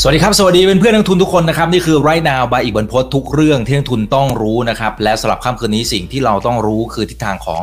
สวัสดีครับ สวัสดีเป็นเพื่อนนักทุนทุกคนนะครับ นี่คือ right now บายอีกบรรพททุกเรื่องที่นักทุนต้องรู้นะครับ และสำหรับค่ำคืนนี้สิ่งที่เราต้องรู้คือทิศทางของ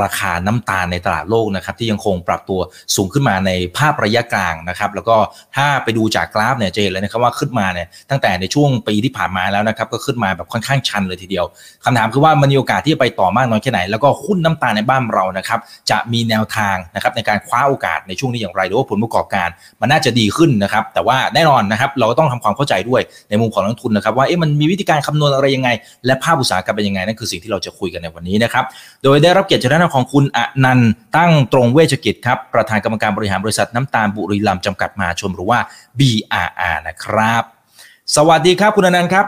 ราคาน้ำตาลในตลาดโลกนะครับ ที่ยังคงปรับตัวสูงขึ้นมาในภาพระยะกลางนะครับ แล้วก็ถ้าไปดูจากกราฟเนี่ยจะเห็นเลยนะครับว่าขึ้นมาเนี่ยตั้งแต่ในช่วงปีที่ผ่านมาแล้วนะครับก็ขึ้นมาแบบค่อนข้างชันเลยทีเดียวคำถามคือว่ามันมีโอกาสที่จะไปต่อมากน้อยแค่ไหน แล้วก็หุ้นน้ำตาลในบ้านเรานะครับจะมีแนวทางนะครับในการคว้าโอกาสในช่วงนี้อย่างไรหรือว่าผลประกอบการ มันน่าจะดีขึ้นนะครับแต่ว่าแน่นอนนะครับ เราก็ต้องทำความเข้าใจด้วยในมุมของนักทุนนะครับ ว่าเอ๊ะมันมีวิธีการคำนวณอะไรยังไง และภาพอุตสาหกรรมเป็นยังไงนั่นคือสิ่งที่เราจะคุยกันในวันนี้นะครับ โดยได้รับเกียรติจากด้านของคุณอนันต์ตั้งตรงเวชกิจครับประธานกรรมการบริหารบริษัทน้ำตาลบุรีรัมย์จำกัดมหาชนหรือว่า BRR นะครับ สวัสดีครับคุณอนันต์ครับ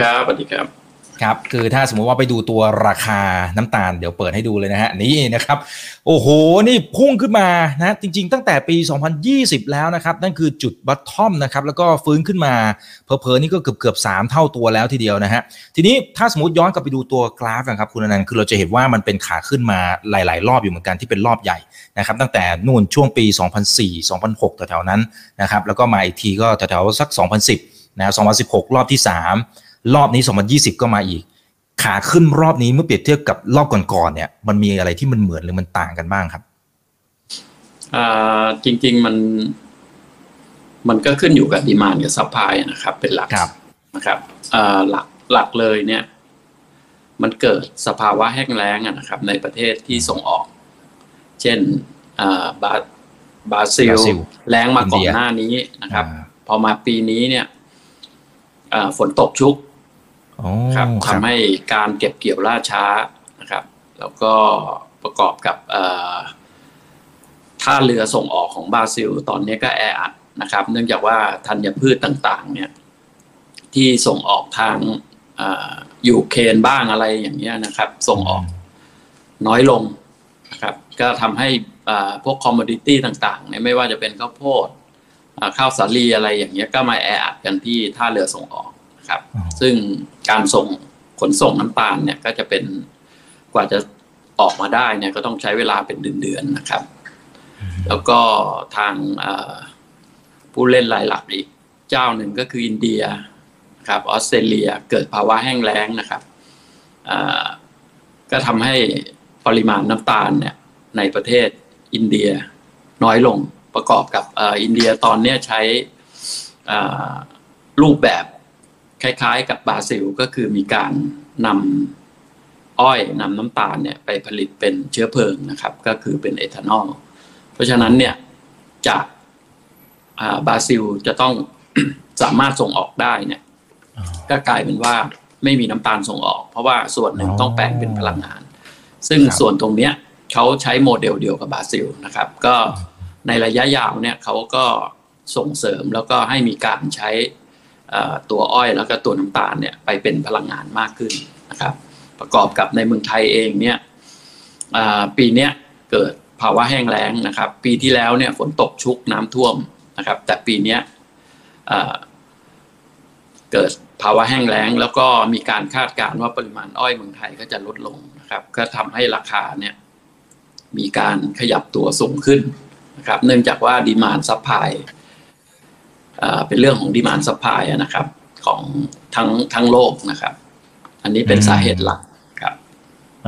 ครับสวัสดีครับ ครับคือถ้าสมมุติว่าไปดูตัวราคาน้ำตาลเดี๋ยวเปิดให้ดูเลยนะฮะนี่นะครับโอ้โหนี่พุ่งขึ้นมานะจริง ๆ ตั้งแต่ปี 2020 แล้วนะครับนั่นคือจุดบัตทอมนะครับแล้วก็ฟื้นขึ้นมาเพอเพอนี่ก็เกือบเกือบสามเท่าตัวแล้วทีเดียวนะฮะทีนี้ถ้าสมมติย้อนกลับไปดูตัวกราฟนะครับคุณอนันต์คือเราจะเห็นว่ามันเป็นขาขึ้นมาหลาย ๆ รอบอยู่เหมือนกันที่เป็นรอบใหญ่นะครับตั้งแต่นู่นช่วงปี 2004 2006แถวๆนั้นนะครับแล้วก็มาอีกทีก็แถวๆสัก 2010นะ2016 รอบที่ 3 รอบนี้ 2020 ก็มาอีก ขาขึ้นรอบนี้เมื่อเปรียบเทียบกับรอบก่อนๆเนี่ย มันมีอะไรที่มันเหมือนหรือมันต่างกันบ้างครับอ่าจริง ๆ มัน มันก็ขึ้นอยู่กับ demand กับ supply นะครับ เป็นหลักครับนะครับอ่าหลักหลักเลยเนี่ย มันเกิดสภาวะแห้งแล้งอะนะครับ ในประเทศที่ส่งออก เช่นอ่าบาบราซิลบราซิลแรงมาก่ออินเดีนยหน้านี้นะครับอ่าพอมาปีนี้เนี่ยอ่าฝนตกชุกอ๋อ ครับครับทำให้การเก็บเกี่ยวล่าช้านะครับ แล้วก็ประกอบกับเอ่อท่าเรือส่งออกของบราซิล ตอนนี้ก็แออัดนะครับ เนื่องจากว่าธัญพืชต่างๆ เนี่ย ที่ส่งออกทางเอ่อยูเครนบ้างอะไรอย่างเงี้ยนะครับ ส่งออกน้อยลงนะครับ ก็ทำให้อ่าพวก commodity ต่างๆเนี่ยไม่ว่าจะเป็นข้าวโพดอ่าข้าวสาลีอะไรอย่างเงี้ยก็มาแออัดกันที่ท่าเรือส่งออก นะครับอ๋อซึ่งการส่งขนส่งน้ำตาลเนี่ยก็จะเป็นกว่าจะออกมาได้เนี่ยก็ต้องใช้เวลาเป็นเดือนๆนะครับ แล้วก็ทางเอ่อผู้เล่นรายหลักอีกเจ้าหนึ่งก็คืออินเดียนะครับออสเตรเลียเกิดภาวะแห้งแล้งนะครับอ่าก็ทำให้ปริมาณน้ำตาลเนี่ยในประเทศอินเดียน้อยลงประกอบกับเอ่ออินเดียตอนเนี้ยใช้อ่ารูปแบบ คล้ายๆ กับบราซิลก็คือมีการนำอ้อยนำน้ำตาลเนี่ยไปผลิตเป็นเชื้อเพลิงนะครับ ก็คือเป็นเอทานอล เพราะฉะนั้นเนี่ยจากอ่าบราซิลจะต้องสามารถส่งออกได้เนี่ยอ๋อก็กลายเป็นว่าไม่มีน้ำตาลส่งออก เพราะว่าส่วนหนึ่งอ๋อต้องแปลงเป็นพลังงาน ซึ่งครับส่วนตรงเนี้ยเขาใช้โมเดลเดียวกับบราซิลนะครับ ก็ในระยะยาวเนี่ยเขาก็ส่งเสริมแล้วก็ให้มีการใช้เอ่อ ตัวอ้อยแล้วก็ตัวน้ำตาลเนี่ยไปเป็นพลังงานมากขึ้นนะครับ ประกอบกับในเมืองไทยเองเนี่ยปีนี้เกิดภาวะแห้งแล้งนะครับ ปีที่แล้วเนี่ยฝนตกชุกน้ำท่วมนะครับ แต่ปีนี้เกิดภาวะแห้งแล้ง แล้วก็มีการคาดการณ์ว่าปริมาณอ้อยเมืองไทยก็จะลดลงนะครับ ก็ทำให้ราคาเนี่ยมีการขยับตัวสูงขึ้นนะครับ เนื่องจากว่า demand supply เป็นเรื่องของ demand supply นะครับของทั้งทั้งโลกนะครับ อันนี้เป็นสาเหตุหลักครับ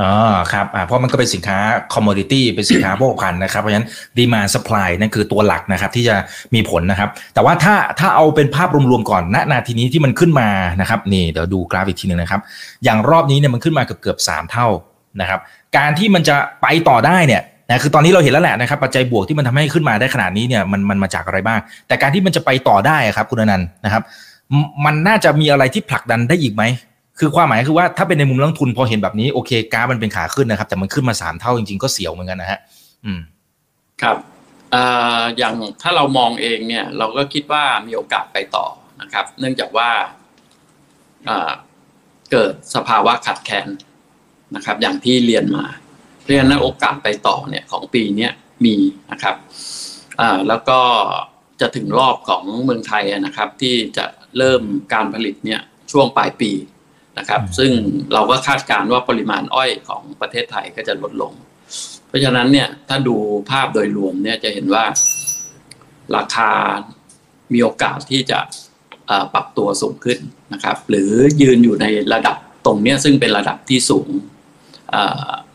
อ๋อครับเพราะมันก็เป็นสินค้าคอมม o ดิตี้เป็นสินค้าโภคภัณฑ์นะครับเพราะฉะนั้นดีมา s ส p ายนั่นคือตัวหลักนะครับที่จะมีผลนะครับ แต่ว่าถ้าถ้าเอาเป็นภาพรวมๆก่อนณนาทีนี้ที่มันขึ้นมานะครับนี่เดี๋ยวดูกราฟอีกทีหนึ่งนะครับ อย่างรอบนี้เนี่ยมันขึ้นมาเกือบเกือบสามเท่านะครับ การที่มันจะไปต่อได้เนี่ย นะคือตอนนี้เราเห็นแล้วแหละนะครับปัจจัยบวกที่มันทำให้ขึ้นมาได้ขนาดนี้เนี่ยมันมันมาจากอะไรบ้าง แต่การที่มันจะไปต่อได้ครับคุณอนันต์นะครับ มันน่าจะมีอะไรที่ผลักดันได้อีกไหมคือความหมายคือว่าถ้าเป็นในมุมนักลงทุนพอเห็นแบบนี้โอเคกราฟมันเป็นขาขึ้นนะครับ แต่มันขึ้นมาสามเท่าจริง ๆ ก็เสียวเหมือนกันนะฮะอืมครับอ่ออย่างถ้าเรามองเองเนี่ย เราก็คิดว่ามีโอกาสไปต่อนะครับ เนื่องจากว่าเอ่อเกิดสภาวะขาดแคลนนะครับ อย่างที่เรียนมา ราะฉะนั้นโอกาสไปต่อเนี่ยของปีเนี้ยมีนะครับอ่าแล้วก็จะถึงรอบของเมืองไทยนะครับ ที่จะเริ่มการผลิตเนี่ยช่วงปลายปีนะครับอืมซึ่งเราก็คาดการณ์ว่าปริมาณอ้อยของประเทศไทยก็จะลดลง เพราะฉะนั้นเนี่ยถ้าดูภาพโดยรวมเนี่ยจะเห็นว่าราคามีโอกาสที่จะปรับตัวสูงขึ้นนะครับ หรือยืนอยู่ในระดับตรงนี้ซึ่งเป็นระดับที่สูง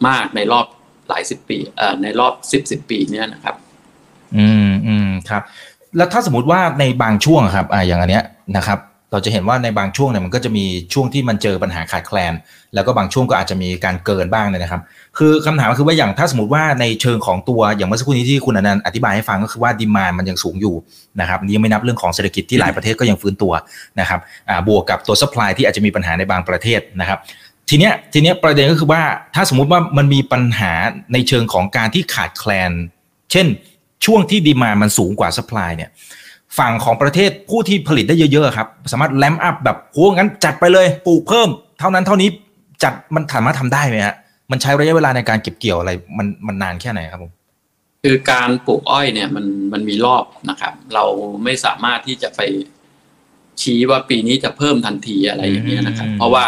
มากในรอบหลายสิบปีในรอบสิบสิบปีเนี่ยนะครับ อืมอืมครับ แล้วถ้าสมมติว่าในบางช่วงครับอ่าอย่างอันเนี้ยนะครับ เราจะเห็นว่าในบางช่วงเนี่ยมันก็จะมีช่วงที่มันเจอปัญหาขาดแคลน แล้วก็บางช่วงก็อาจจะมีการเกินบ้างเลยนะครับ คือคำถามก็คือว่าอย่างถ้าสมมติว่าในเชิงของตัวอย่างเมื่อสักครู่นี้ที่คุณอนันต์อธิบายให้ฟังก็คือว่า demand มันยังสูงอยู่นะครับนี่ยังไม่นับเรื่องของเศรษฐกิจที่หลายประเทศก็ยังฟื้นตัวนะครับอ่าบวกกับตัว supply ที่อาจจะมีปัญหาในบางประเทศนะครับ ทีเนี้ยทีเนี้ยประเด็นก็คือว่าถ้าสมมุติว่ามันมีปัญหาในเชิงของการที่ขาดแคลน เช่น ช่วงที่ demand มันสูงกว่า supply เนี่ยฝั่งของประเทศผู้ที่ผลิตได้เยอะๆครับ สามารถ ramp up แบบโหงั้นจัดไปเลยปลูกเพิ่ม เท่านั้นเท่านี้จัดมันสามารถทำได้ไหมฮะมันใช้ระยะเวลาในการเก็บเกี่ยวอะไรมันมันนานแค่ไหนครับผมคือการปลูกอ้อยเนี่ยมันมันมีรอบนะครับ เราไม่สามารถที่จะไปชี้ว่าปีนี้จะเพิ่มทันทีอะไรอย่างเงี้ยนะครับ เพราะว่า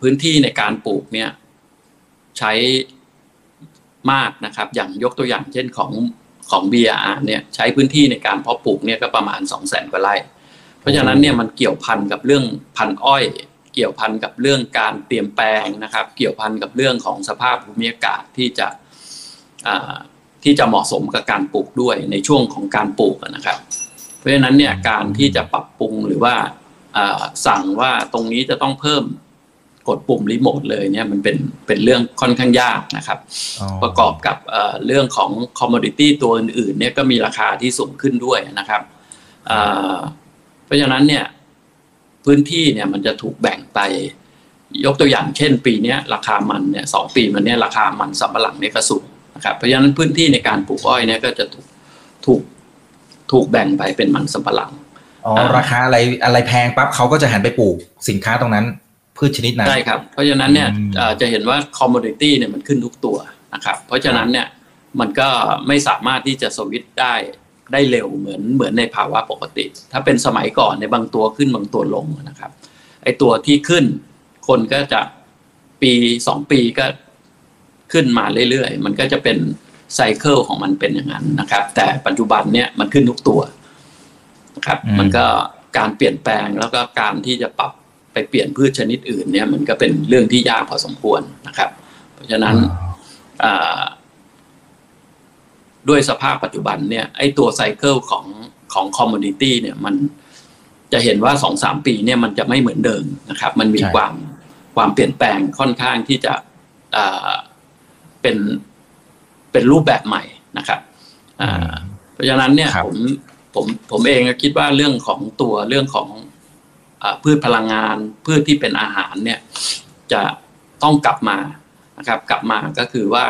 พื้นที่ในการปลูกเนี่ยใช้มากนะครับ อย่างยกตัวอย่างเช่นของของ BRR เนี่ยใช้พื้นที่ในการเพาะปลูกเนี่ยก็ประมาณ 2 0 0 0 0 0กว่าไร่ เพราะฉะนั้นเนี่ยมันเกี่ยวพันกับเรื่องพันอ้อย เกี่ยวพันกับเรื่องการเปลี่ยนแปลงนะครับ เกี่ยวพันกับเรื่องของสภาพภูมิอากาศที่จะที่จะเหมาะสมกับการปลูกด้วยในช่วงของการปลูกนะครับ เพราะฉะนั้นเนี่ยการที่จะปรับปรุงหรือว่าสั่งว่าตรงนี้จะต้องเพิ่ม กดปุ่มรีโมทเลยเนี่ยมันเป็นเป็นเรื่องค่อนข้างยากนะครับ ประกอบกับเรื่องของคอมมดิตี้ตัวอื่นๆเนี่ยก็มีราคาที่สูงขึ้นด้วยนะครับเพราะฉะนั้นเนี่ยพื้นที่เนี่ยมันจะถูกแบ่งไป ยกตัวอย่างเช่น ปีนี้ราคามันเนี่ยสองปีมันเนี่ยราคามันสำปะหลังเนี่ยก็สูงนะครับเพราะฉะนั้นพื้นที่ในการปลูกอ้อยเนี่ยก็จะถูกถูกถูกแบ่งไปเป็นมันสำปะหลังอ๋อราคาอะไรอะไรแพงปั๊บเขาก็จะหันไปปลูกสินค้าตรงนั้น พืชชนิดนั้นใช่ครับ เพราะฉะนั้นเนี่ยจะเห็นว่าคอมมอดิตี้เนี่ยมันขึ้นทุกตัวนะครับ เพราะฉะนั้นเนี่ยมันก็ไม่สามารถที่จะสวิตได้ได้เร็วเหมือนเหมือนในภาวะปกติ ถ้าเป็นสมัยก่อนในบางตัวขึ้นบางตัวลงนะครับไอตัวที่ขึ้นคนก็จะปีสองปีก็ขึ้นมาเรื่อยๆ มันก็จะเป็น cycle ของมันเป็นอย่างนั้นนะครับ แต่ปัจจุบันเนี่ยมันขึ้นทุกตัวนะครับ มันก็การเปลี่ยนแปลงแล้วก็การที่จะปรับ ไปเปลี่ยนพืชชนิดอื่นเนี่ยมันก็เป็นเรื่องที่ยากพอสมควรนะครับ เพราะฉะนั้นด้วยสภาพปัจจุบันเนี่ยไอตัว cycle ของของ commodity เนี่ยมันจะเห็นว่าสองสามปีเนี่ยมันจะไม่เหมือนเดิมนะครับ มันมีความความเปลี่ยนแปลงค่อนข้างที่จะเป็นเป็นรูปแบบใหม่นะครับเพราะฉะนั้นเนี่ยผมผมผมเองคิดว่าเรื่องของตัวเรื่องของ พืชพลังงานพืชที่เป็นอาหารเนี่ยจะต้องกลับมานะครับกลับมาก็คือว่า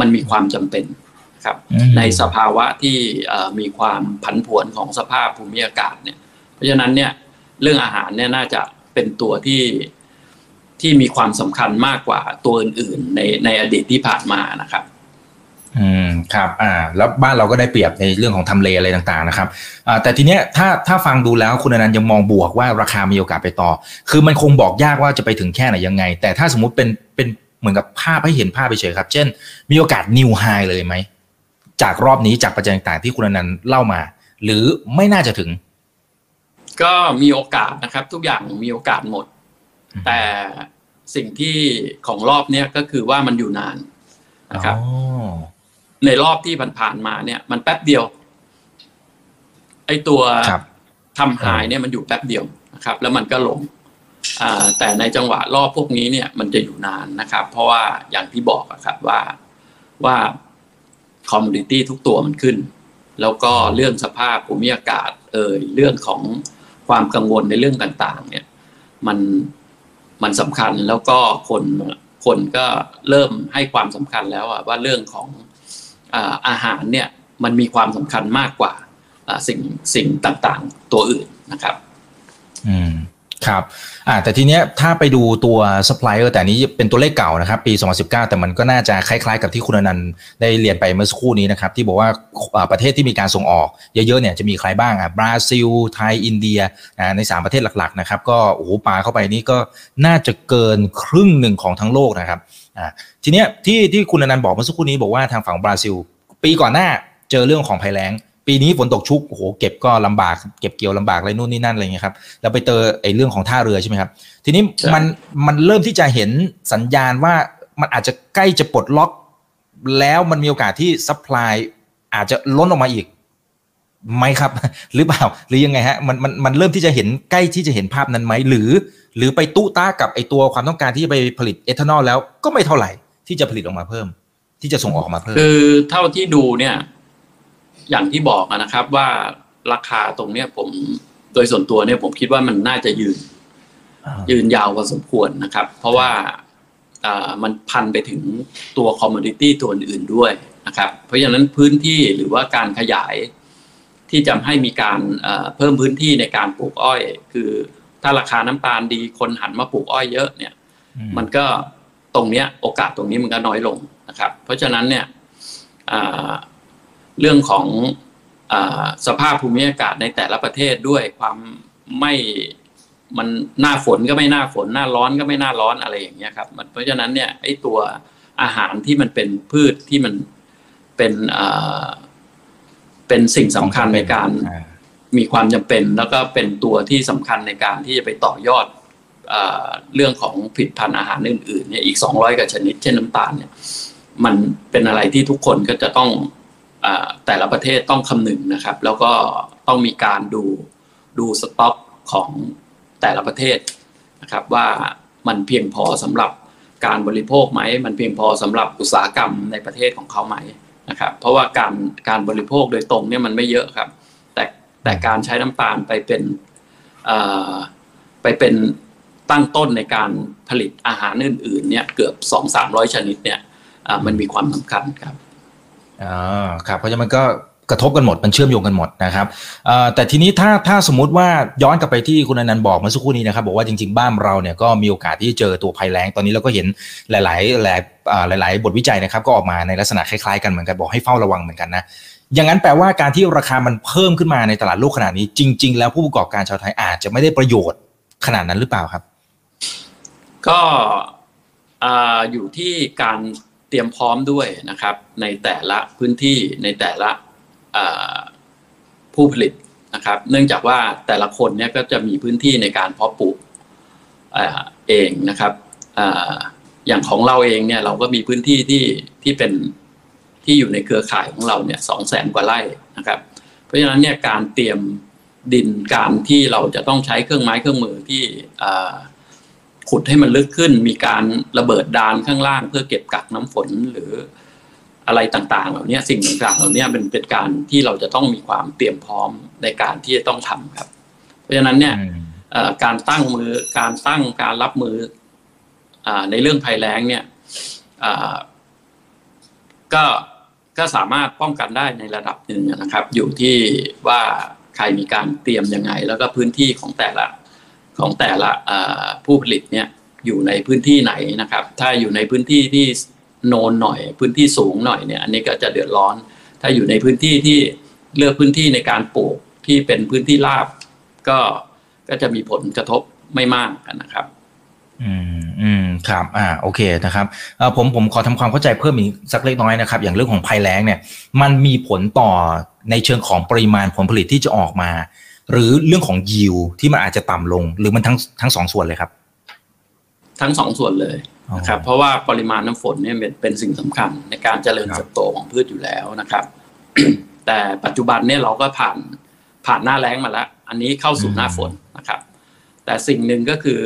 มันมีความจำเป็นครับในสภาวะที่มีความผันผวนของสภาพภูมิอากาศเนี่ยเพราะฉะนั้นเนี่ยเรื่องอาหารเนี่ยน่าจะเป็นตัวที่ที่มีความสำคัญมากกว่าตัวอื่นๆในในอดีตที่ผ่านมานะครับ อืมครับอ่าแล้วบ้านเราก็ได้เปรียบในเรื่องของทำเลอะไรต่างๆนะครับอ่าแต่ทีเนี้ยถ้าถ้าฟังดูแล้วคุณอนันต์ยังมองบวกว่าราคามีโอกาสไปต่อ คือมันคงบอกยากว่าจะไปถึงแค่ไหนยังไง แต่ถ้าสมมุติเป็นเป็นเหมือนกับภาพให้เห็นภาพไปเฉยครับ เช่น มีโอกาสนิวไฮเลยไหม จากรอบนี้จากปัจจัยต่างๆที่คุณอนันต์เล่ามา หรือไม่น่าจะถึง ก็มีโอกาสนะครับ ทุกอย่างมีโอกาสหมด แต่สิ่งที่ของรอบเนี้ยก็คือว่ามันอยู่นานนะครับ ในรอบที่ผ่านๆมาเนี่ย มันแป๊บเดียว ไอตัวทำหายเนี่ยมันอยู่แป๊บเดียวนะครับ แล้วมันก็ลงแต่ในจังหวะรอบพวกนี้เนี่ย มันจะอยู่นานนะครับ เพราะว่าอย่างที่บอกครับว่าว่าคอมมูนิตี้ทุกตัวมันขึ้น แล้วก็เรื่องสภาพภูมิอากาศ เอ่ยเรื่องของความกังวลในเรื่องต่างๆ เนี่ย มันมันสำคัญแล้วก็คนคนก็เริ่มให้ความสำคัญแล้วว่าเรื่องของ อาหารเนี่ยมันมีความสำคัญมากกว่าสิ่งสิ่งต่างๆ ตัวอื่นนะครับ อืมครับอ่าแต่ทีเนี้ยถ้าไปดูตัวซัพพลายเออร์แต่นี้เป็นตัวเลขเก่านะครับปี 2019 แต่มันก็น่าจะคล้ายๆ กับที่คุณอนันต์ได้เรียนไปเมื่อสักครู่นี้นะครับ ที่บอกว่าประเทศที่มีการส่งออกเยอะๆเนี่ยจะมีใครบ้างอะบราซิล ไทย อินเดียอ่าใน 3 ประเทศหลักๆนะครับ ก็โอ้โหปาเข้าไปนี่ก็น่าจะเกินครึ่งหนึ่งของทั้งโลกนะครับ อ่าทีเนี้ยที่ที่คุณอนันต์บอกเมื่อสักครู่นี้บอกว่าทางฝั่งบราซิล ปีก่อนหน้าเจอเรื่องของภัยแล้ง ปีนี้ฝนตกชุกโอ้โหเก็บก็ลำบากเก็บเกี่ยวลำบากอะไรนู่นนี่นั่นอะไรเงี้ยครับแล้วไปเจอไอ้เรื่องของท่าเรือใช่ไหมครับ ทีนี้มันมันเริ่มที่จะเห็นสัญญาณว่ามันอาจจะใกล้จะปลดล็อก แล้วมันมีโอกาสที่ supply อาจจะล้นออกมาอีก ไหมครับ หรือเปล่าหรือยังไงฮะมันมันมันเริ่มที่จะเห็นใกล้ที่จะเห็นภาพนั้นไหมหรือ หรือไปตู้ต้ากับไอตัวความต้องการที่จะไปผลิตเอทานอลแล้วก็ไม่เท่าไหร่ที่จะผลิตออกมาเพิ่ม ที่จะส่งออกมาเพิ่ม คือเท่าที่ดูเนี่ย อย่างที่บอกนะครับว่าราคาตรงเนี้ยผมโดยส่วนตัวเนี่ยผมคิดว่ามันน่าจะยืน ยืนยาวพอสมควรนะครับ เพราะว่ามันพันไปถึงตัว commodity ตัวอื่นด้วยนะครับ เพราะฉะนั้นพื้นที่หรือว่าการขยาย ที่จะให้มีการเพิ่มพื้นที่ในการปลูกอ้อย คือถ้าราคาน้ำตาลดีคนหันมาปลูกอ้อยเยอะเนี่ย มันก็ตรงเนี้ยโอกาสตรงนี้มันก็น้อยลงนะครับ เพราะฉะนั้นเนี่ยเรื่องของอสภาพภูมิอากาศในแต่ละประเทศด้วยความไม่มันหน้าฝนก็ไม่หน้าฝนหน้าร้อนก็ไม่หน้าร้อนอะไรอย่างเงี้ยครับเพราะฉะนั้นเนี่ยไอ้ตัวอาหารที่มันเป็นพืชที่มันเป็น เป็นสิ่งสำคัญในการมีความจำเป็นแล้วก็เป็นตัวที่สำคัญในการที่จะไปต่อยอดเรื่องของผลิตภัณฑ์อาหารอื่นๆเนี่ยอีกสองร้อยกว่าชนิด เช่นน้ำตาลเนี่ยมันเป็นอะไรที่ทุกคนก็จะต้องแต่ละประเทศต้องคำนึงนะครับ แล้วก็ต้องมีการดูดูสต็อกของแต่ละประเทศนะครับ ว่ามันเพียงพอสำหรับการบริโภคไหม มันเพียงพอสำหรับอุตสาหกรรมในประเทศของเขาไหม นะครับ เพราะว่าการการบริโภคโดยตรงเนี่ยมันไม่เยอะครับ แต่แต่การใช้น้ำตาลไปเป็นไปเป็นตั้งต้นในการผลิตอาหารอื่น ๆ เนี่ยเกือบสองสามร้อยชนิดเนี่ยมันมีความสำคัญครับอ่าครับ เพราะฉะนั้นมันก็ กระทบกันหมดมันเชื่อมโยงกันหมดนะครับแต่ทีนี้ถ้าถ้าสมมติว่าย้อนกลับไปที่คุณอนันต์บอกเมื่อสักครู่นี้นะครับบอกว่าจริงๆบ้านเราเนี่ยก็มีโอกาสที่จะเจอตัวภัยแล้งตอนนี้เราก็เห็นหลายๆหลายหลาย ๆ บทวิจัยนะครับก็ออกมาในลักษณะคล้ายๆกันเหมือนกันบอกให้เฝ้าระวังเหมือนกันนะอย่างนั้นแปลว่าการที่ราคามันเพิ่มขึ้นมาในตลาดโลกขนาดนี้ จริง ๆ แล้วผู้ประกอบการชาวไทยอาจจะไม่ได้ประโยชน์ขนาดนั้นหรือเปล่าครับ ก็อยู่ที่การเตรียมพร้อมด้วยนะครับ ในแต่ละพื้นที่ในแต่ละ ผู้ผลิตนะครับ เนื่องจากว่าแต่ละคนเนี่ยก็จะมีพื้นที่ในการเพาะปลูกเองนะครับอย่างของเราเองเนี่ยเราก็มีพื้นที่ที่ที่เป็นที่อยู่ในเครือข่ายของเราเนี่ยสองแสนกว่าไร่นะครับ เพราะฉะนั้นเนี่ยการเตรียมดินการที่เราจะต้องใช้เครื่องไม้เครื่องมือที่ขุดให้มันลึกขึ้น มีการระเบิดดานข้างล่าง เพื่อเก็บกักน้ำฝนหรือ อะไรต่างๆ เหล่านี้สิ่งต่างๆเหล่านี้เป็นเป็นการที่เราจะต้องมีความเตรียมพร้อมในการที่จะต้องทำครับ เพราะฉะนั้นเนี่ยการตั้งมือการตั้งการรับมือในเรื่องภัยแล้งเนี่ยก็ก็สามารถป้องกันได้ในระดับหนึ่งนะครับ อยู่ที่ว่าใครมีการเตรียมยังไง แล้วก็พื้นที่ของแต่ละของแต่ละผู้ผลิตเนี่ยอยู่ในพื้นที่ไหนนะครับ ถ้าอยู่ในพื้นที่ที่ โนนหน่อยพื้นที่สูงหน่อยเนี่ยอันนี้ก็จะเดือดร้อน ถ้าอยู่ในพื้นที่ที่เลือกพื้นที่ในการปลูกที่เป็นพื้นที่ราบ ก็ก็จะมีผลกระทบไม่มากนะครับ อืมอืมครับ อ่า โอเคนะครับเอ่อผมผมขอทำความเข้าใจเพิ่มอีกสักเล็กน้อยนะครับ อย่างเรื่องของภัยแล้งเนี่ย มันมีผลต่อในเชิงของปริมาณผลผลิตที่จะออกมา หรือเรื่องของยิวที่มันอาจจะต่ำลง หรือมันทั้งทั้งสองส่วนเลยครับ ทั้งสองส่วนเลย นะครับเพราะว่าปริมาณน้ำฝนเนี่ยเป็นสิ่งสำคัญในการเจริญเติบโตของพืชอยู่แล้วนะครับ แต่ปัจจุบันเนี่ยเราก็ผ่านผ่านหน้าแล้งมาแล้ว อันนี้เข้าสู่หน้าฝนนะครับ แต่สิ่งหนึ่งก็คือ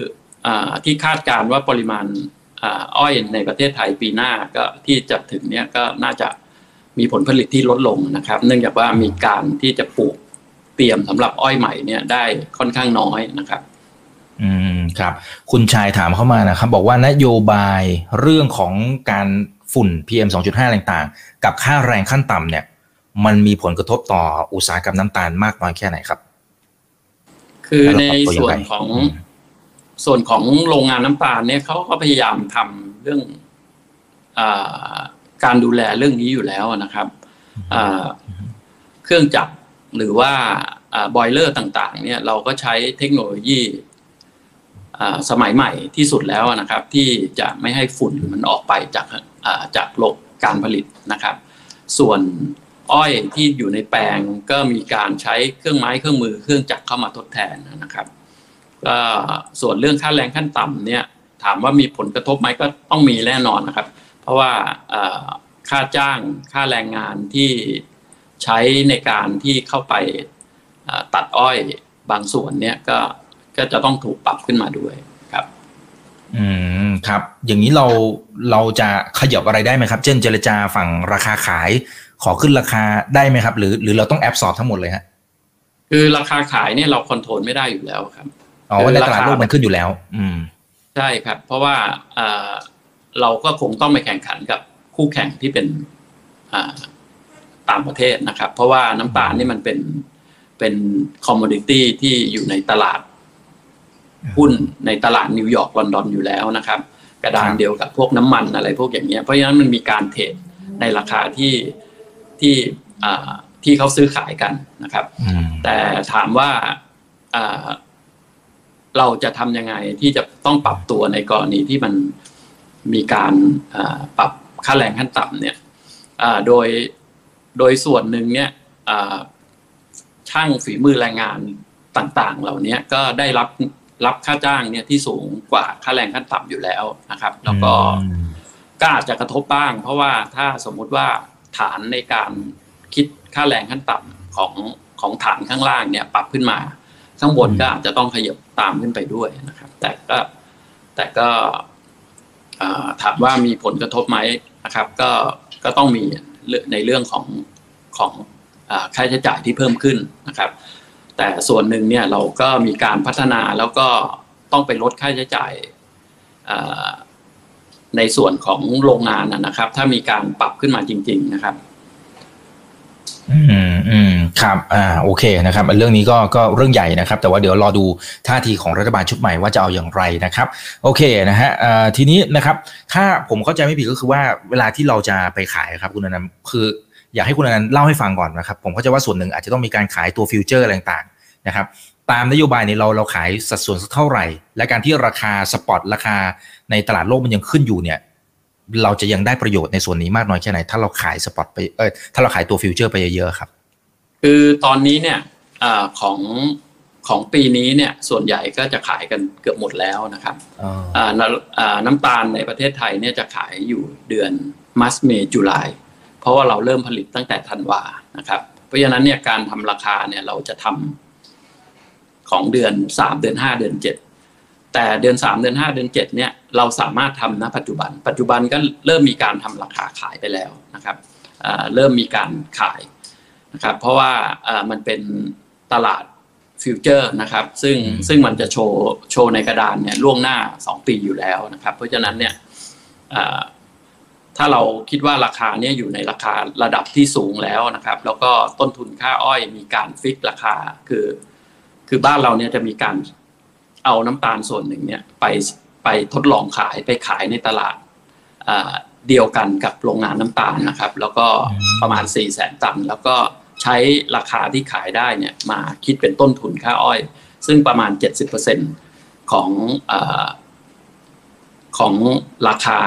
อที่คาดการว่าปริมาณอ้อยในประเทศไทยปีหน้าก็ที่จะถึงเนี่ยก็น่าจะมีผลผลิตที่ลดลงนะครับ เนื่องจากว่ามีการที่จะปลูกเตรียมสำหรับอ้อยใหม่เนี่ยได้ค่อนข้างน้อยนะครับ อืม ครับ คุณชายถามเข้ามานะครับ บอกว่านโยบายเรื่องของการฝุ่น PM 2.5 ต่างๆ กับค่าแรงขั้นต่ำเนี่ย มันมีผลกระทบต่ออุตสาหกรรมน้ำตาลมากน้อยแค่ไหนครับ คือในส่วนของส่วนของโรงงานน้ำตาลเนี่ยเขาก็พยายามทำเรื่องอการดูแลเรื่องนี้อยู่แล้วนะครับเครื่องจักรหรือว่าบอยเลอร์ต่าง ๆ เนี่ยเราก็ใช้เทคโนโลยี สมัยใหม่ที่สุดแล้วนะครับ ที่จะไม่ให้ฝุ่นมันออกไปจากจากโลกการผลิตนะครับ ส่วนอ้อยที่อยู่ในแปลงก็มีการใช้เครื่องไม้เครื่องมือเครื่องจักรเข้ามาทดแทนนะครับก็ส่วนเรื่องค่าแรงขั้นต่ำเนี่ยถามว่ามีผลกระทบไหมก็ต้องมีแน่นอนนะครับ เพราะว่าค่าจ้างค่าแรงงานที่ใช้ในการที่เข้าไปตัดอ้อยบางส่วนเนี่ยก็ ก็จะต้องถูกปรับขึ้นมาด้วยครับ อืมครับ อย่างนี้เราเราจะขยับอะไรได้ไหมครับ เช่นเจรจาฝั่งราคาขายขอขึ้นราคาได้ไหมครับ หรือหรือเราต้องแอบสอบทั้งหมดเลยฮะคือราคาขายเนี่ยเราคอนโทรลไม่ได้อยู่แล้วครับอ๋อว่าในตลาดโลกมันขึ้นอยู่แล้ว อืม ใช่ครับ เพราะว่าเราก็คงต้องไปแข่งขันกับคู่แข่งที่เป็นต่างประเทศนะครับ เพราะว่าน้ำตาลนี่มันเป็นเป็น commodity ที่อยู่ในตลาด หุ้นในตลาดนิวยอร์กลอนดอนอยู่แล้วนะครับ กระดานเดียวกับพวกน้ำมันอะไรพวกอย่างเงี้ยเพราะฉะนั้นมันมีการ trade ในราคาที่ที่ที่เขาซื้อขายกันนะครับ แต่ถามว่าเราจะทำยังไงที่จะต้องปรับตัวในกรณีที่มันมีการปรับค่าแรงขั้นต่ำเนี่ยโดยโดยส่วนหนึ่งเนี่ยช่างฝีมือแรงงานต่าง ๆ เหล่านี้ก็ได้รับ รับค่าจ้างเนี่ยที่สูงกว่าค่าแรงขั้นต่ำอยู่แล้วนะครับ แล้วก็ก็อาจจะกระทบบ้าง เพราะว่าถ้าสมมุติว่าฐานในการคิดค่าแรงขั้นต่ำของของฐานข้างล่างเนี่ยปรับขึ้นมา ข้างบนก็อาจจะต้องขยับตามขึ้นไปด้วยนะครับ แต่ก็แต่ก็ถามว่ามีผลกระทบไหมนะครับ ก็ก็ต้องมีในเรื่องของของค่าใช้จ่ายที่เพิ่มขึ้นนะครับ แต่ส่วนหนึ่งเนี่ยเราก็มีการพัฒนาแล้วก็ต้องไปลดค่าใช้จ่ายในส่วนของโรงงานนะครับ ถ้ามีการปรับขึ้นมาจริง ๆนะครับอืมอืมครับ อ่า โอเคนะครับ เรื่องนี้ก็ ก็เรื่องใหญ่นะครับ แต่ว่าเดี๋ยวรอดูท่าทีของรัฐบาลชุดใหม่ว่าจะเอาอย่างไรนะครับ โอเคนะฮะอ่าทีนี้นะครับ ถ้าผมเข้าใจไม่ผิดก็คือว่าเวลาที่เราจะไปขายครับคุณอนันต์คือ อยากให้คุณอนันต์เล่าให้ฟังก่อนนะครับ ผมเข้าใจว่าส่วนหนึ่งอาจจะต้องมีการขายตัว future อะไรต่าง นะครับตามนโยบายนี้เราเราขายสัดส่วนสักเท่าไหร่ และการที่ราคา spot ราคาในตลาดโลกมันยังขึ้นอยู่เนี่ยเราจะยังได้ประโยชน์ในส่วนนี้มากน้อยแค่ไหน ถ้าเราขาย spot ไปเออถ้าเราขายตัว future ไปเยอะๆครับ คือตอนนี้เนี่ยอของของปีนี้เนี่ยส่วนใหญ่ก็จะขายกันเกือบหมดแล้วนะครับน้ำตาลในประเทศไทยเนี่ยจะขายอยู่เดือนมัสเมจุลายเพราะว่าเราเริ่มผลิตตั้งแต่ธันวานะครับ เพราะฉะนั้นเนี่ยการทำราคาเนี่ยเราจะทำ ของเดือนสามเดือนห้าเดือนเจ็ดแต่เดือน3เดือน5เดือน7เนี่ยเราสามารถทำณปัจจุบัน ปัจจุบันก็เริ่มมีการทำราคาขายไปแล้วนะครับเริ่มมีการขายนะครับเพราะว่ามันเป็นตลาด future นะครับซึ่งซึ่งมันจะโชว์โชว์ในกระดานเนี่ยล่วงหน้า 2 ปีอยู่แล้วนะครับเพราะฉะนั้นเนี่ยถ้าเราคิดว่าราคาเนี่ยอยู่ในราคาระดับที่สูงแล้วนะครับ แล้วก็ต้นทุนค่าอ้อยมีการ fix ราคาคือ คือบ้านเราเนี่ยจะมีการเอาน้ำตาลส่วนหนึ่งเนี่ยไปไปทดลองขายไปขายในตลาดเดียวกันกับโรงงานน้ำตาลนะครับ แล้วก็ประมาณ4ี่แสนตัน แล้วก็ใช้ราคาที่ขายได้เนี่ยมาคิดเป็นต้นทุนค่าอ้อย ซึ่งประมาณ 70%ของอของราคา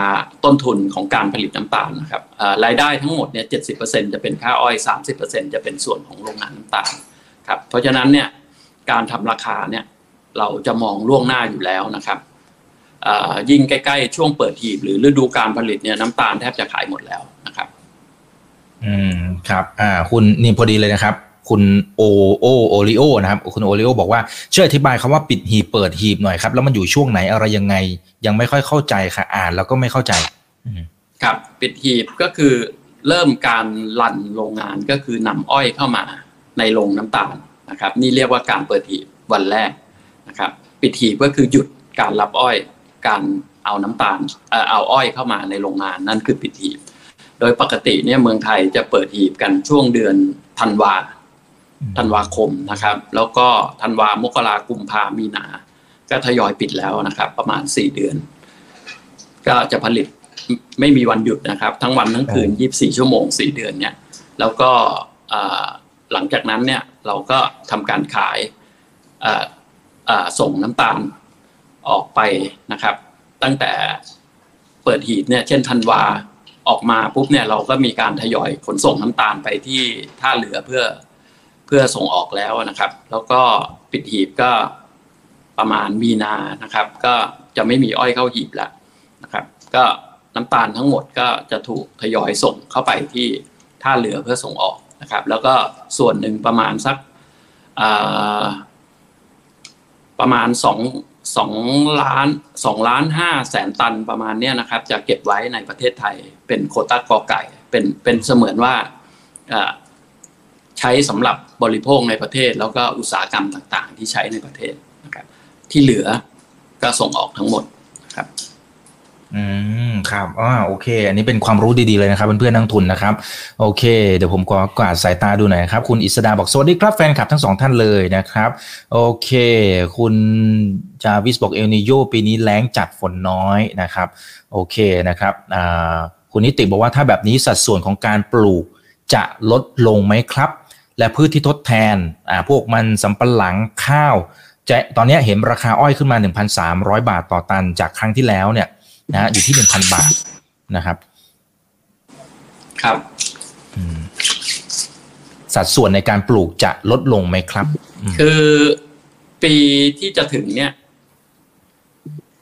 ต้นทุนของการผลิตน้ำตาลนะครับรายได้ทั้งหมดเนี่ย70%จะเป็นค่าอ้อย 30%จะเป็นส่วนของโรงงานน้ำตาลครับเพราะฉะนั้นเนี่ย การทำราคาเนี่ยเราจะมองล่วงหน้าอยู่แล้วนะครับยิ่งใกล้ๆช่วงเปิดหีบหรือฤดูการผลิตเนี่ยน้ำตาลแทบจะขายหมดแล้วนะครับ อืมครับ อ่า คุณนี่พอดีเลยนะครับ คุณโอโอโอริโอนะครับ คุณโอริโอบอกว่าช่วยอธิบายคำว่าปิดหีบเปิดหีบหน่อยครับ แล้วมันอยู่ช่วงไหนอะไรยังไง ยังไม่ค่อยเข้าใจค่ะ อ่านแล้วก็ไม่เข้าใจครับปิดหีบก็คือเริ่มการลั่นโรงงานก็คือนำอ้อยเข้ามาในโรงน้ำตาล นะครับ นี่เรียกว่าการเปิดหีบวันแรกนะครับ ปิดหีบก็คือหยุดการรับอ้อย การเอาน้ำตาลเอาอ้อยเข้ามาในโรงงานนั่นคือปิดหีบ โดยปกติเนี่ยเมืองไทยจะเปิดหีบกันช่วงเดือนธันวาธันวาคมนะครับ แล้วก็ธันวามกรากุมภามีนา ก็ทยอยปิดแล้วนะครับ ประมาณสี่เดือน ก็จะผลิตไม่มีวันหยุดนะครับ ทั้งวันทั้งคืนยี่บสี่ชั่วโมงสี่เดือนเนี่ย แล้วก็ หลังจากนั้นเนี่ยเราก็ทำการขายส่งน้ำตาลออกไปนะครับ ตั้งแต่เปิดหีบเนี่ยเช่นธันวาออกมาปุ๊บเนี่ยเราก็มีการทยอยขนส่งน้ำตาลไปที่ท่าเรือเพื่อเพื่อส่งออกแล้วนะครับ แล้วก็ปิดหีบก็ประมาณมีนานะครับ ก็จะไม่มีอ้อยเข้าหีบแล้วนะครับ ก็น้ำตาลทั้งหมดก็จะถูกทยอยส่งเข้าไปที่ท่าเรือเพื่อส่งออก นะครับ แล้วก็ส่วนหนึ่งประมาณสักประมาณสองสองล้านสองล้านห้าแสนตันประมาณเนี้ยนะครับ จะเก็บไว้ในประเทศไทย เป็นโคต้ากอไก่ เป็นเป็นเสมือนว่าใช้สำหรับบริโภคในประเทศ แล้วก็อุตสาหกรรมต่าง ๆ ที่ใช้ในประเทศนะครับ ที่เหลือก็ส่งออกทั้งหมดครับ อืมครับอ่าโอเค อันนี้เป็นความรู้ดีๆเลยนะครับเพื่อนๆนักทุนนะครับ โอเค เดี๋ยวผมขอกวาดสายตาดูหน่อยครับ คุณอิสดาบอกสวัสดีครับแฟนคลับทั้งสองท่านเลยนะครับ โอเค คุณจาวิสบอกเอลนิโยปีนี้แล้งจัดฝนน้อยนะครับ โอเคนะครับอ่าคุณนิติบอกว่าถ้าแบบนี้สัดส่วนของการปลูกจะลดลงไหมครับ และพืชที่ทดแทนอ่าพวกมันสำปะหลังข้าวจะตอนนี้เห็นราคาอ้อยขึ้นมา 1,300 บาทต่อตันจากครั้งที่แล้วเนี่ย นะอยู่ที่หนึ่งพันบาทนะครับ ครับสัดส่วนในการปลูกจะลดลงไหมครับ คือปีที่จะถึงเนี่ย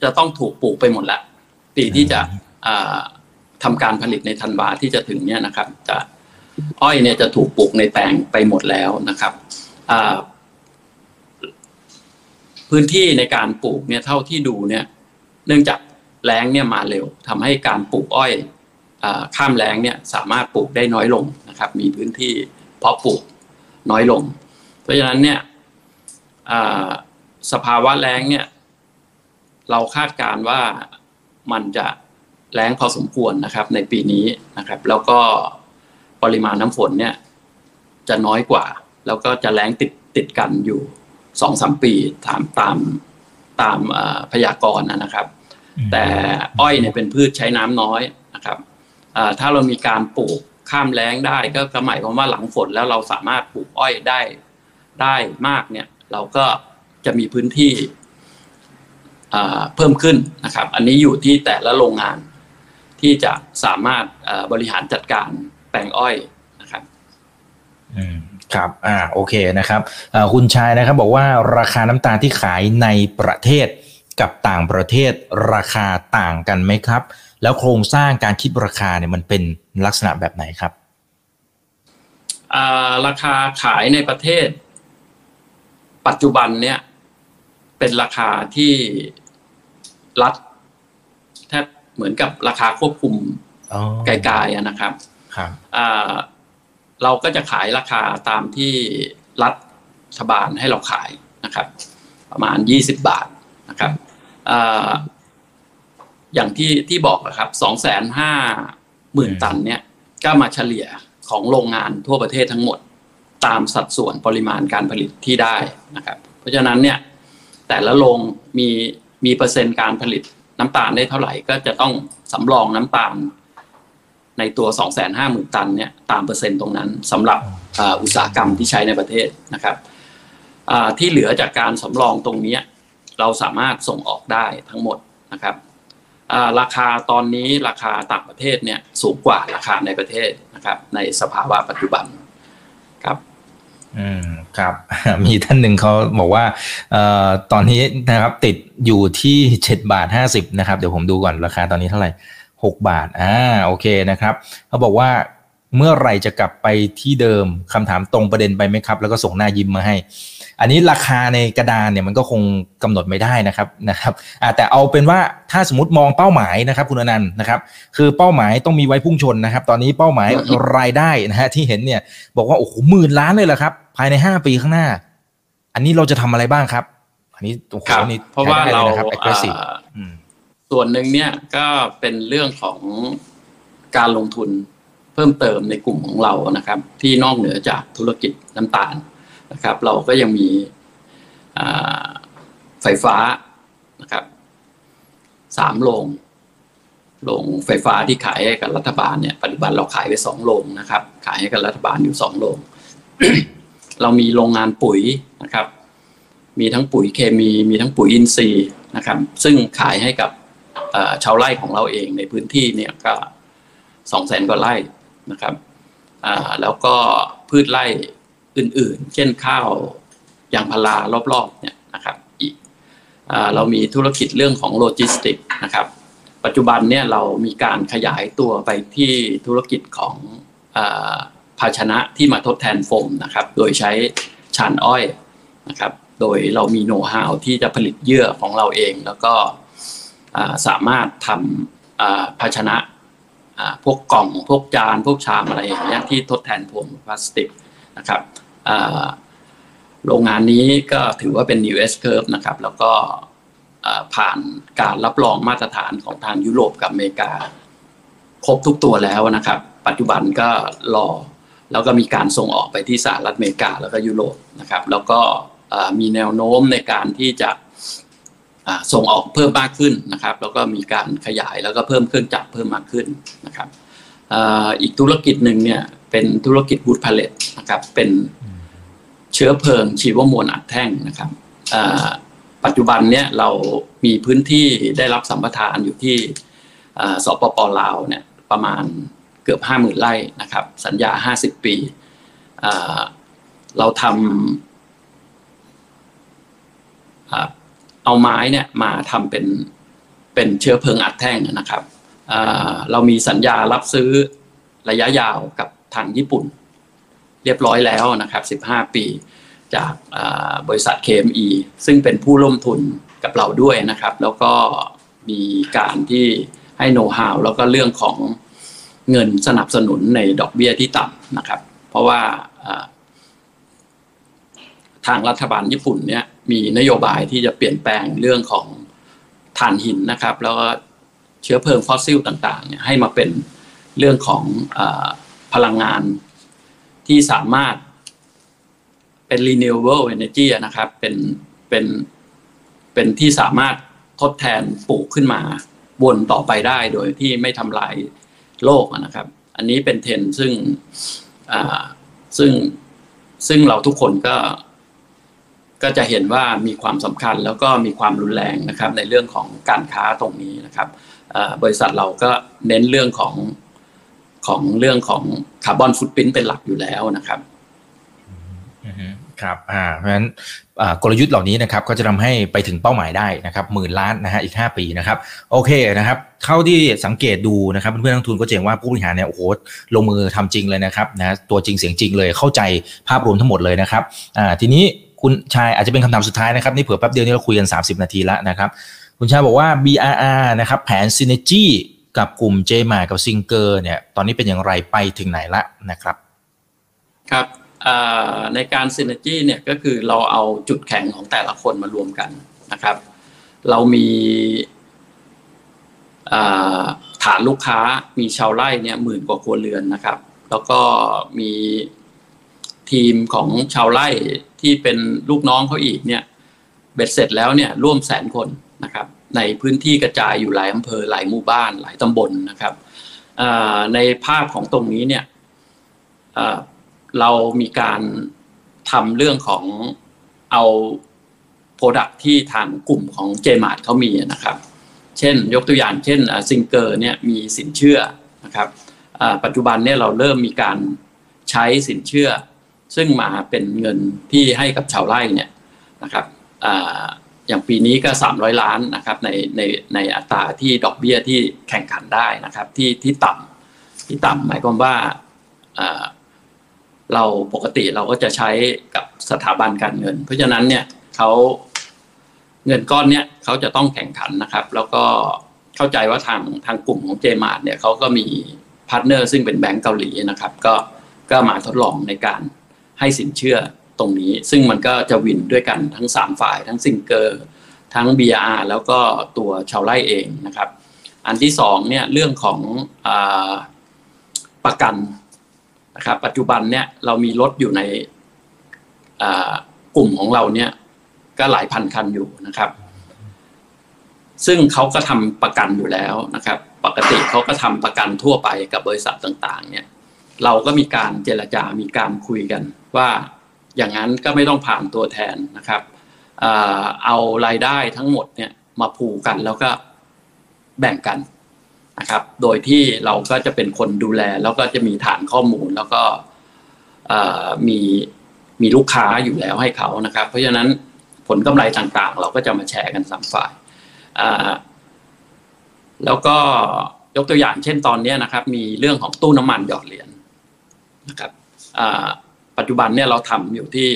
จะต้องถูกปลูกไปหมดละปีที่จะทำการผลิตในธันวาที่จะถึงเนี่ยนะครับ จะอ้อยเนี่ยจะถูกปลูกในแปลงไปหมดแล้วนะครับพื้นที่ในการปลูกเนี่ยเท่าที่ดูเนี่ย เนื่องจาก แล้งเนี่ยมาเร็วทำให้การปลูกอ้อยข้ามแล้งเนี่ยสามารถปลูกได้น้อยลงนะครับ มีพื้นที่เพาะปลูกน้อยลง เพราะฉะนั้นเนี่ยสภาวะแล้งเนี่ยเราคาดการว่ามันจะแล้งพอสมควรนะครับ ในปีนี้นะครับ แล้วก็ปริมาณน้ำฝนเนี่ยจะน้อยกว่า แล้วก็จะแล้งติดติดกันอยู่สองสามปีตามตามตามพยากรณ์นะครับ แต่อ้อยเนี่ยเป็นพืชใช้น้ำน้อยนะครับถ้าเรามีการปลูกข้ามแล้งได้ก็หมายความว่าหลังฝนแล้วเราสามารถปลูกอ้อยได้ได้มากเนี่ย เราก็จะมีพื้นที่เพิ่มขึ้นนะครับ อันนี้อยู่ที่แต่ละโรงงานที่จะสามารถบริหารจัดการแปลงอ้อยนะครับอืมครับ อ่า โอเคนะครับคุณชายนะครับ บอกว่าราคาน้ำตาลที่ขายในประเทศ กับต่างประเทศราคาต่างกันไหมครับ แล้วโครงสร้างการคิดราคาเนี่ยมันเป็นลักษณะแบบไหนครับราคาขายในประเทศ ปัจจุบันเนี่ย เป็นราคาที่รัฐแทบเหมือนกับราคาควบคุมไกลๆนะครับครับเราก็จะขายราคาตามที่รัฐบาลให้เราขายนะครับ ประมาณยี่สิบบาท นะครับอย่างที่ที่บอกนะครับสองแสนห้าหมื่นตันเนี่ยก็มาเฉลี่ยของโรงงานทั่วประเทศทั้งหมด ตามสัดส่วนปริมาณการผลิตที่ได้นะครับ เพราะฉะนั้นเนี่ยแต่ละโรงมีมีเปอร์เซ็นต์การผลิตน้ำตาลได้เท่าไหร่ก็จะต้องสำรองน้ำตาลในตัว 2 5 0 0 0 0 ตันเนี่ยตามเปอร์เซ็นต์ตรงนั้นสำหรับอุตสาหกรรมที่ใช้ในประเทศนะครับที่เหลือจากการสำรองตรงนี้ เราสามารถส่งออกได้ทั้งหมดนะครับราคาตอนนี้ราคาต่างประเทศเนี่ยสูงกว่าราคาในประเทศนะครับ ในสภาวะปัจจุบันครับ อืมครับ มีท่านหนึ่งเขาบอกว่าเอ่อตอนนี้นะครับ ติดอยู่ที่เจ็ดบาทห้าสิบนะครับ เดี๋ยวผมดูก่อนราคาตอนนี้เท่าไหร่หกบาทอ่าโอเคนะครับเขาบอกว่าเมื่อไหร่จะกลับไปที่เดิมคำถามตรงประเด็นไปไหมครับ แล้วก็ส่งหน้ายิ้มมาให้ อันนี้ราคาในกระดานเนี่ยมันก็คงกำหนดไม่ได้นะครับนะครับแต่เอาเป็นว่าถ้าสมมติมองเป้าหมายนะครับคุณอนันต์นะครับ คือเป้าหมายต้องมีไว้พุ่งชนนะครับ ตอนนี้เป้าหมายรายได้นะฮะที่เห็นเนี่ย บอกว่าโอ้โหหมื่นล้านเลยแหละครับ ภายในห้าปีข้างหน้า อันนี้เราจะทำอะไรบ้างครับ อันนี้โอ้โหนี่เพราะว่าเราส่วนหนึ่งเนี่ยก็เป็นเรื่องของการลงทุนเพิ่มเติมในกลุ่มของเรานะครับ ที่นอกเหนือจากธุรกิจน้ำตาล นะครับ เราก็ยังมีไฟฟ้านะครับสามโรงโรงไฟฟ้าที่ขายให้กับรัฐบาลเนี่ยปัจจุบันเราขายไปสองโรงนะครับ ขายให้กับรัฐบาลอยู่สองโรงเรามีโรงงานปุ๋ยนะครับ มีทั้งปุ๋ยเคมี มีทั้งปุ๋ยอินทรีย์นะครับ ซึ่งขายให้กับชาวไร่ของเราเองในพื้นที่เนี่ยก็สองแสนกว่าไร่นะครับแล้วก็พืชไร่ อื่นๆ เช่นข้าวยางพารารอบๆเนี่ยนะครับอีกเรามีธุรกิจเรื่องของโลจิสติกนะครับ ปัจจุบันเนี่ยเรามีการขยายตัวไปที่ธุรกิจของภาชนะที่มาทดแทนโฟมนะครับ โดยใช้ชานอ้อยนะครับ โดยเรามีโน้ตฮาวที่จะผลิตเยื่อของเราเอง แล้วก็สามารถทำภาชนะพวกกล่อง พวกจาน พวกชามอะไรอย่างเงี้ยที่ทดแทนโฟมพลาสติกนะครับ โรงงานนี้ก็ถือว่าเป็น New S Curve นะครับ แล้วก็ผ่านการรับรองมาตรฐานของทางยุโรปกับอเมริกา ครบทุกตัวแล้วนะครับ ปัจจุบันก็รอ แล้วก็มีการส่งออกไปที่สหรัฐอเมริกาแล้วก็ยุโรปนะครับ แล้วก็มีแนวโน้มในการที่จะส่งออกเพิ่มมากขึ้นนะครับ แล้วก็มีการขยายแล้วก็เพิ่มเครื่องจักรเพิ่มมากขึ้นนะครับอีกธุรกิจหนึ่งเนี่ยเป็นธุรกิจบูดพาเลตนะครับเป็น เชื้อเพลิงชีวมวลอัดแท่งนะครับปัจจุบันเนี่ยเรามีพื้นที่ได้รับสัมปทานอยู่ที่สปปลาวเนี่ยประมาณเกือบห้าหมื่นไร่นะครับ สัญญาห้าสิบปี เราทำเอาไม้เนี่ยมาทำเป็นเป็นเชื้อเพลิงอัดแท่งนะครับ เรามีสัญญารับซื้อระยะยาวกับทางญี่ปุ่น เรียบร้อยแล้วนะครับ 15 ปีจากบริษัท KME ซึ่งเป็นผู้ร่วมทุนกับเราด้วยนะครับ แล้วก็มีการที่ให้โน้ตฮาวแล้วก็เรื่องของเงินสนับสนุนในดอกเบี้ยที่ต่ำนะครับ เพราะว่าทางรัฐบาลญี่ปุ่นเนี่ยมีนโยบายที่จะเปลี่ยนแปลงเรื่องของถ่านหินนะครับ แล้วก็เชื้อเพลิงฟอสซิลต่างๆเนี่ยให้มาเป็นเรื่องของอพลังงาน ที่สามารถเป็น renewable energy นะครับ เป็นเป็นเป็นที่สามารถทดแทนปลูกขึ้นมาวนต่อไปได้โดยที่ไม่ทำลายโลกนะครับ อันนี้เป็นเทรนซึ่งซึ่งซึ่งเราทุกคนก็ก็จะเห็นว่ามีความสำคัญแล้วก็มีความรุนแรงนะครับ ในเรื่องของการค้าตรงนี้นะครับบริษัทเราก็เน้นเรื่องของ ของเรื่องของคาร์บอนฟุตพิ้นเป็นหลักอยู่แล้วนะครับครับอ่าเพราะฉะนั้นกลยุทธ์เหล่านี้นะครับก็จะทำให้ไปถึงเป้าหมายได้นะครับหมื่นล้านนะฮะอีก 5 ปีนะครับโอเคนะครับเท่าที่สังเกตดูนะครับเพื่อนนักทุนก็เจงว่าผู้บริหารเนี่ยโอ้โหลงมือทำจริงเลยนะครับนะตัวจริงเสียงจริงเลยเข้าใจภาพรวมทั้งหมดเลยนะครับอ่าทีนี้คุณชายอาจจะเป็นคำถามสุดท้ายนะครับนี่เผื่อแป๊บเดียวนี้เราคุยกัน 30 นาทีแล้วนะครับคุณชายบอกว่า BRR นะครับแผน Synergy กับกลุ่ม j m a กับซิงเกอร์เนี่ยตอนนี้เป็นอย่างไรไปถึงไหนละนะครับ ครับในการซินเนจี้เนี่ยก็คือเราเอาจุดแข็งของแต่ละคนมารวมกันนะครับ เรามีฐานลูกค้ามีชาวไร่เนี่ยหมื่นกว่าครัวเรือนนะครับ แล้วก็มีทีมของชาวไร่ที่เป็นลูกน้องเขาอีกเนี่ยเบ็ดเสร็จแล้วเนี่ยร่วมแสนคนนะครับ ในพื้นที่กระจายอยู่หลายอำเภอหลายหมู่บ้านหลายตำบลนะครับในภาพของตรงนี้เนี่ยเรามีการทำเรื่องของเอาโปรดักที่ทางกลุ่มของเจมาร์เขามีนะครับ เช่นยกตัวอย่างเช่นซิงเกอร์เนี่ยมีสินเชื่อนะครับปัจจุบันเนี่ยเราเริ่มมีการใช้สินเชื่อ ซึ่งมาเป็นเงินที่ให้กับชาวไร่เนี่ยนะครับ อย่างปีนี้ก็ 300 ล้านนะครับในในในอัตราที่ดอกเบี้ยที่แข่งขันได้นะครับที่ที่ต่ำที่ต่ำหมายความว่าเราปกติเราก็จะใช้กับสถาบันการเงิน เพราะฉะนั้นเนี่ยเขาเงินก้อนเนี้ยเขาจะต้องแข่งขันนะครับ แล้วก็เข้าใจว่าทางทางกลุ่มของ Jaymart เนี่ยเขาก็มี partner ซึ่งเป็นแบงก์เกาหลีนะครับ ก็ก็มาทดลองในการให้สินเชื่อ ตรงนี้ ซึ่งมันก็จะ win ด้วยกันทั้ง 3 ฝ่าย ทั้ง Singerทั้ง BR แล้วก็ตัวชาวไร่เองนะครับ อันที่สองเนี่ยเรื่องของอประกันนะครับปัจจุบันเนี่ยเรามีรถอยู่ในกลุ่มของเราเนี่ยก็หลายพันคันอยู่นะครับ ซึ่งเขาก็ทำประกันอยู่แล้วนะครับ ปกติเขาก็ทำประกันทั่วไปกับบริษัทต่าง ๆ เนี่ย เราก็มีการเจรจา มีการคุยกันว่า อย่างนั้นก็ไม่ต้องผ่านตัวแทนนะครับเอารายได้ทั้งหมดเนี่ยมาผูกกันแล้วก็แบ่งกันนะครับ โดยที่เราก็จะเป็นคนดูแล แล้วก็จะมีฐานข้อมูลแล้วก็มีมีลูกค้าอยู่แล้วให้เขานะครับ เพราะฉะนั้นผลกำไรต่างๆ เราก็จะมาแชร์กันสามฝ่ายแล้วก็ยกตัวอย่างเช่นตอนนี้นะครับ มีเรื่องของตู้น้ำมันหยอดเหรียญนะครับ ปัจจุบันเนี่ยเราทำอยู่ที่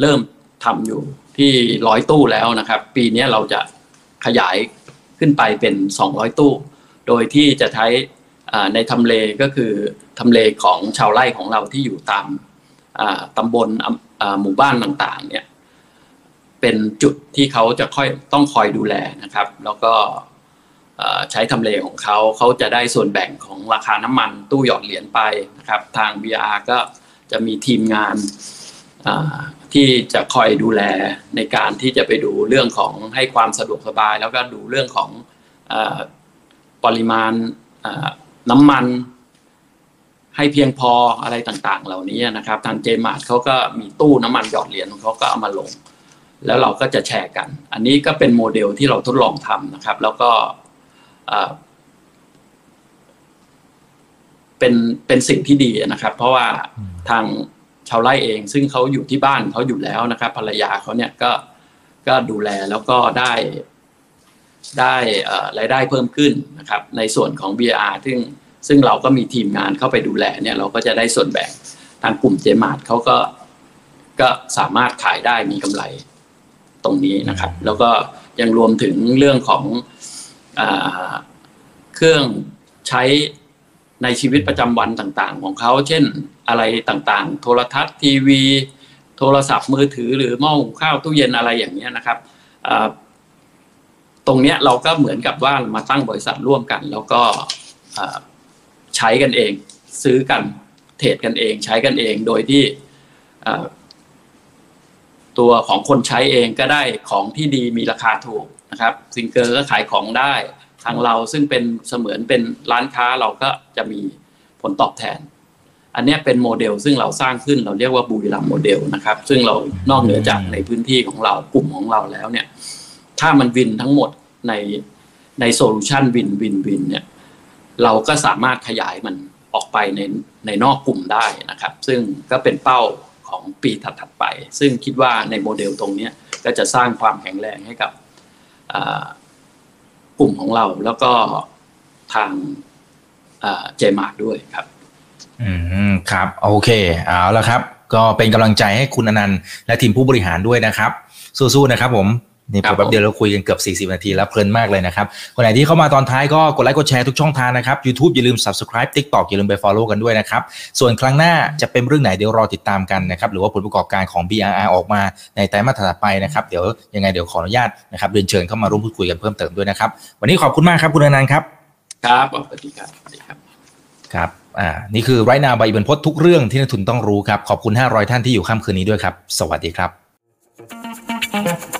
เริ่มทำอยู่ที่ร้อยตู้แล้วนะครับ ปีนี้เราจะขยายขึ้นไปเป็นสองร้อยตู้ โดยที่จะใช้ในทำเลก็คือทำเลของชาวไร่ของเราที่อยู่ตามตำบลหมู่บ้านต่างๆเนี่ยเป็นจุดที่เขาจะค่อยต้องคอยดูแลนะครับ แล้วก็ใช้ทำเลของเขาเขาจะได้ส่วนแบ่งของราคาน้ำมันตู้หยอดเหรียญไปนะครับ ทาง BR ก็ จะมีทีมงานที่จะคอยดูแลในการที่จะไปดูเรื่องของให้ความสะดวกสบาย แล้วก็ดูเรื่องของปริมาณน้ำมัน ให้เพียงพออะไรต่างๆ เหล่านี้นะครับ ทางเจมาร์ทเขาก็มีตู้น้ำมันหยอดเหรียญของเขาก็เอามาลง แล้วเราก็จะแชร์กัน อันนี้ก็เป็นโมเดลที่เราทดลองทำนะครับ แล้วก็ เป็นเป็นสิ่งที่ดีนะครับ เพราะว่าทางชาวไร่เอง ซึ่งเขาอยู่ที่บ้านเขาอยู่แล้วนะครับ ภรรยาเขาเนี่ยก็ก็ดูแลแล้วก็ได้ได้รายได้เพิ่มขึ้นนะครับ ในส่วนของ BR ซึ่งซึ่งเราก็มีทีมงานเข้าไปดูแลเนี่ยเราก็จะได้ส่วนแบ่งทางกลุ่มเจมาร์ทเขาก็ก็สามารถขายได้มีกำไรตรงนี้นะครับ แล้วก็ยังรวมถึงเรื่องของอเครื่องใช้ ในชีวิตประจำวันต่างๆ ของเขาเช่นอะไรต่างๆ โทรทัศน์ทีวี โทรศัพท์มือถือหรือหม้อหุงข้าวตู้เย็นอะไรอย่างเงี้ยนะครับตรงเนี้ยเราก็เหมือนกับว่ามาตั้งบริษัทร่วมกัน แล้วก็ใช้กันเอง ซื้อกันเทรดกันเอง ใช้กันเองโดยที่ตัวของคนใช้เองก็ได้ของที่ดีมีราคาถูกนะครับซิงเกอร์ก็ขายของได้ ทางเราซึ่งเป็นเสมือนเป็นร้านค้าเราก็จะมีผลตอบแทน อันนี้เป็นโมเดลซึ่งเราสร้างขึ้นเราเรียกว่าบุรีรัมย์โมเดลนะครับ ซึ่งเรานอกเหนือจากในพื้นที่ของเรากลุ่มของเราแล้วเนี่ย ถ้ามัน win ทั้งหมดในใน solution win win win เนี่ย เราก็สามารถขยายมันออกไปในในนอกกลุ่มได้นะครับ ซึ่งก็เป็นเป้าของปีถัดๆไป ซึ่งคิดว่าในโมเดลตรงนี้ก็จะสร้างความแข็งแรงให้กับ กลุ่มของเราแล้วก็ทางเจมาร์ทด้วยครับ อืมครับ โอเค เอาละครับ ก็เป็นกำลังใจให้คุณอนันต์และทีมผู้บริหารด้วยนะครับ สู้ๆนะครับผม นี่ผมแป๊บเดียวเราคุยกันเกือบ 40 นาทีแล้วเพลินมากเลยนะครับ คนไหนที่เข้ามาตอนท้ายก็กดไลค์กดแชร์ทุกช่องทางนะครับ YouTube อย่าลืม Subscribe TikTok อย่าลืมไป Follow กันด้วยนะครับ ส่วนครั้งหน้าจะเป็นเรื่องไหนเดี๋ยวรอติดตามกันนะครับ หรือว่าผลประกอบการของ BRR ออกมาในไตรมาสถัดไปนะครับ เดี๋ยวยังไงเดี๋ยวขออนุญาตนะครับเรียนเชิญเข้ามาร่วมพูดคุยกันเพิ่มเติมด้วยนะครับ วันนี้ขอบคุณมากครับคุณอนันต์ครับครับสวัสดีครับสวัสดีครับครับ อ่า นี่คือไรนาใบบรรพททุกเรื่องที่นักทุนต้องรู้ครับ ขอบคุณ 500 ท่านที่อยู่ค่ำคืนนี้ด้วยครับ สวัสดีครับ